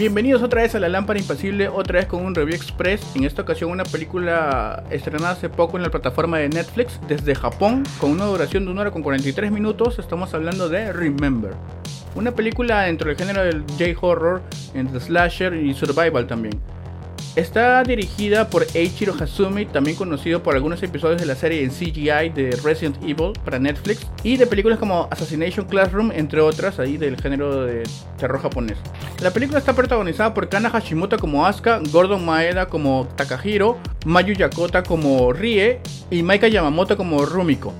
Bienvenidos otra vez a La Lámpara Impasible, otra vez con un review express. En esta ocasión una película estrenada hace poco en la plataforma de Netflix desde Japón, con una duración de 1 hora con 43 minutos. Estamos hablando de Remember. Una película dentro del género del J-Horror, entre slasher y survival también. Está dirigida por Eiichiro Hasumi, también conocido por algunos episodios de la serie en CGI de Resident Evil para Netflix y de películas como Assassination Classroom, entre otras, ahí del género de terror japonés. La película está protagonizada por Kana Hashimoto como Asuka, Gordon Maeda como Takahiro, Mayu Yakota como Rie y Maika Yamamoto como Rumiko.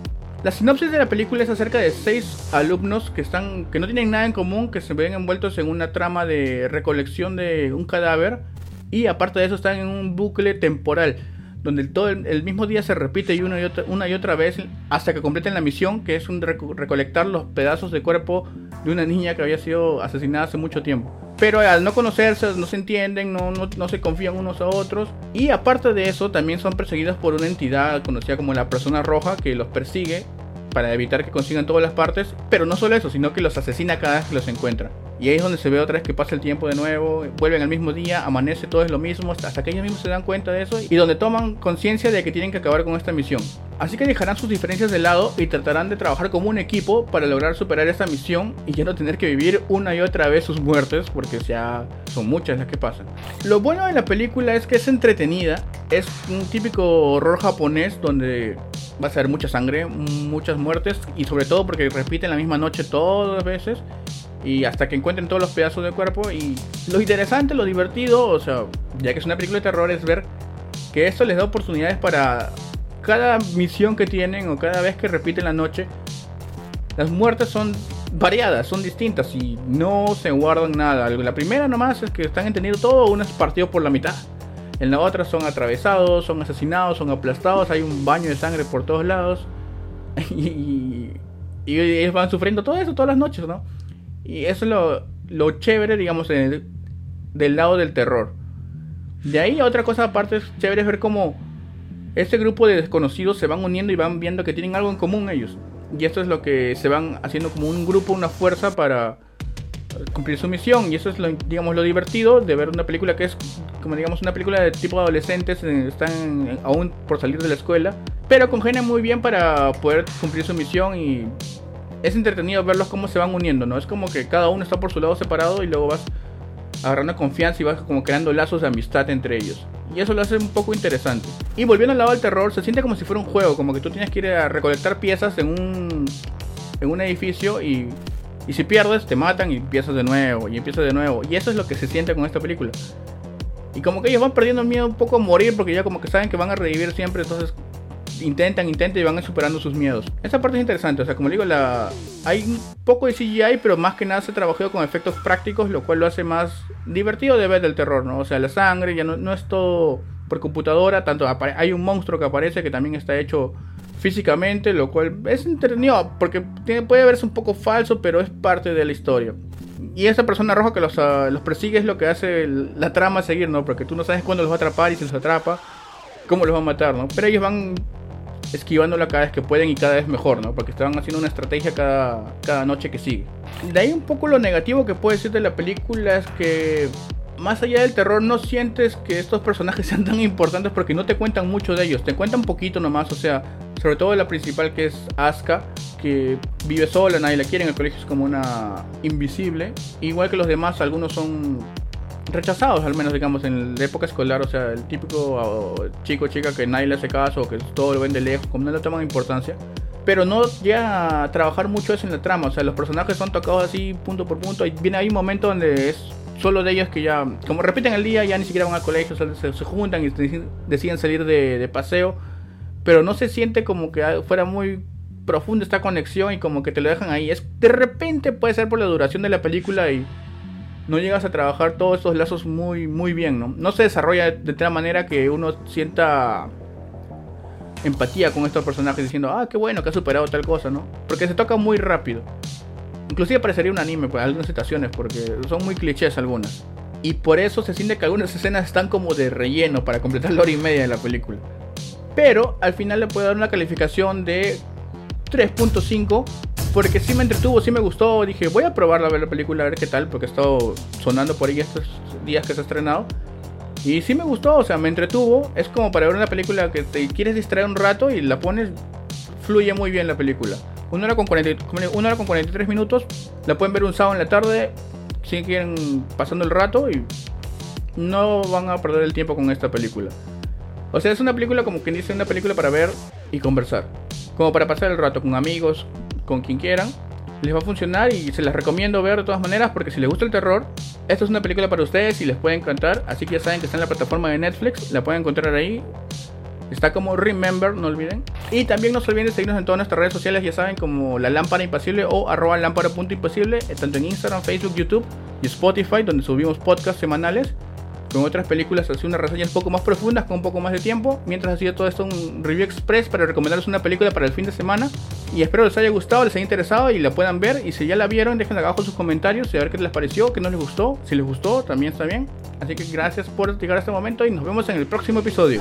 La sinopsis de la película es acerca de seis alumnos que, están, que no tienen nada en común, que se ven envueltos en una trama de recolección de un cadáver y aparte de eso están en un bucle temporal donde todo el, mismo día se repite y una y, otra, una y otra vez hasta que completen la misión, que es recolectar los pedazos de cuerpo de una niña que había sido asesinada hace mucho tiempo. Pero al no conocerse, no se entienden, no, no, no, se confían unos a otros. Y aparte de eso, también son perseguidos por una entidad conocida como la persona roja que los persigue para evitar que consigan todas las partes. Pero no solo eso, sino que los asesina cada vez que los encuentra. Y ahí es donde se ve otra vez que pasa el tiempo de nuevo, vuelven al mismo día, amanece, todo es lo mismo, hasta que ellos mismos se dan cuenta de eso y donde toman conciencia de que tienen que acabar con esta misión. Así que dejarán sus diferencias de lado y tratarán de trabajar como un equipo para lograr superar esta misión y ya no tener que vivir una y otra vez sus muertes, porque ya son muchas las que pasan. Lo bueno de la película es que es entretenida, es un típico horror japonés donde va a ser mucha sangre, muchas muertes y sobre todo porque repiten la misma noche todas las veces y hasta que encuentren todos los pedazos del cuerpo. Y lo interesante, lo divertido, o sea, ya que es una película de terror, es ver que esto les da oportunidades para cada misión que tienen o cada vez que repiten la noche. Las muertes son variadas, son distintas y no se guardan nada. La primera nomás es que están entendiendo todo, uno es partido por la mitad. En la otra son atravesados, son asesinados, son aplastados, hay un baño de sangre por todos lados. y, y ellos van sufriendo todo eso todas las noches, ¿no? Y eso es lo, lo chévere, digamos, del lado del terror. De ahí otra cosa aparte es chévere ver cómo este grupo de desconocidos se van uniendo y van viendo que tienen algo en común ellos. Y esto es lo que se van haciendo como un grupo, una fuerza para cumplir su misión. Y eso es lo, digamos, lo divertido de ver una película que es como digamos una película de tipo adolescentes, están aún por salir de la escuela, pero congenian muy bien para poder cumplir su misión y es entretenido verlos cómo se van uniendo, ¿no? Es como que cada uno está por su lado separado y luego vas agarrando confianza y vas como creando lazos de amistad entre ellos. Y eso lo hace un poco interesante. Y volviendo al lado del terror, se siente como si fuera un juego, como que tú tienes que ir a recolectar piezas en un, en un edificio y, y si pierdes te matan y empiezas de nuevo y empiezas de nuevo. Y eso es lo que se siente con esta película. Y como que ellos van perdiendo miedo un poco a morir porque ya como que saben que van a revivir siempre, entonces intentan, intentan y van superando sus miedos. Esa parte es interesante, o sea, como digo, la... hay poco de CGI, pero más que nada se trabajó con efectos prácticos, lo cual lo hace más divertido de ver del terror, ¿no? O sea, la sangre ya no, no es todo por computadora, tanto hay un monstruo que aparece que también está hecho físicamente, lo cual es entretenido, porque puede verse un poco falso, pero es parte de la historia. Y esa persona roja que los, ah, los persigue es lo que hace la trama seguir, ¿no? Porque tú no sabes cuándo los va a atrapar y si los atrapa, cómo los va a matar, ¿no? Pero ellos van esquivándola cada vez que pueden y cada vez mejor, ¿no? Porque estaban haciendo una estrategia cada, cada noche que sigue. De ahí un poco lo negativo que puede decir de la película es que más allá del terror no sientes que estos personajes sean tan importantes porque no te cuentan mucho de ellos, te cuentan poquito nomás, o sea, sobre todo la principal que es Asuka, que vive sola, nadie la quiere en el colegio, es como una invisible, igual que los demás, algunos son rechazados, al menos digamos en la época escolar, o sea, el típico chico o chica que nadie le hace caso, que todo lo ven de lejos, como no le toman importancia. Pero no llega a trabajar mucho eso en la trama, o sea, los personajes son tocados así punto por punto, y viene ahí un momento donde es solo de ellos que ya, como repiten el día, ya ni siquiera van al colegio, se, juntan y deciden salir de, de, paseo, pero no se siente como que fuera muy profunda esta conexión y como que te lo dejan ahí. Es de repente puede ser por la duración de la película y no llegas a trabajar todos estos lazos muy, muy bien, ¿no? No se desarrolla de tal manera que uno sienta empatía con estos personajes diciendo, ah, qué bueno que ha superado tal cosa, ¿no? Porque se toca muy rápido. Inclusive parecería un anime, pues, algunas situaciones, porque son muy clichés algunas. Y por eso se siente que algunas escenas están como de relleno para completar la hora y media de la película. Pero al final le puedo dar una calificación de 3.5 porque sí me entretuvo, sí me gustó. Dije, voy a probarla a ver la película, a ver qué tal, porque he estado sonando por ahí estos días que se ha estrenado. Y sí me gustó, o sea, me entretuvo. Es como para ver una película que te quieres distraer un rato y la pones, fluye muy bien la película. Una hora con, 40, una hora con 43 minutos, la pueden ver un sábado en la tarde, si quieren pasando el rato y no van a perder el tiempo con esta película. O sea, es una película como quien dice, una película para ver y conversar. Como para pasar el rato con amigos, con quien quieran. Les va a funcionar y se las recomiendo ver de todas maneras porque si les gusta el terror, esta es una película para ustedes y les puede encantar. Así que ya saben que está en la plataforma de Netflix, la pueden encontrar ahí. Está como Remember, no olviden. Y también no se olviden de seguirnos en todas nuestras redes sociales, ya saben, como La Lámpara Impasible o arroba lámpara.impasible, tanto en Instagram, Facebook, YouTube y Spotify, donde subimos podcasts semanales con otras películas así unas reseñas un poco más profundas con un poco más de tiempo mientras hacía todo esto un review express para recomendarles una película para el fin de semana y espero les haya gustado les haya interesado y la puedan ver. Y si ya la vieron dejen abajo sus comentarios y a ver qué les pareció qué no les gustó. Si les gustó también está bien. Así que gracias por llegar a este momento y nos vemos en el próximo episodio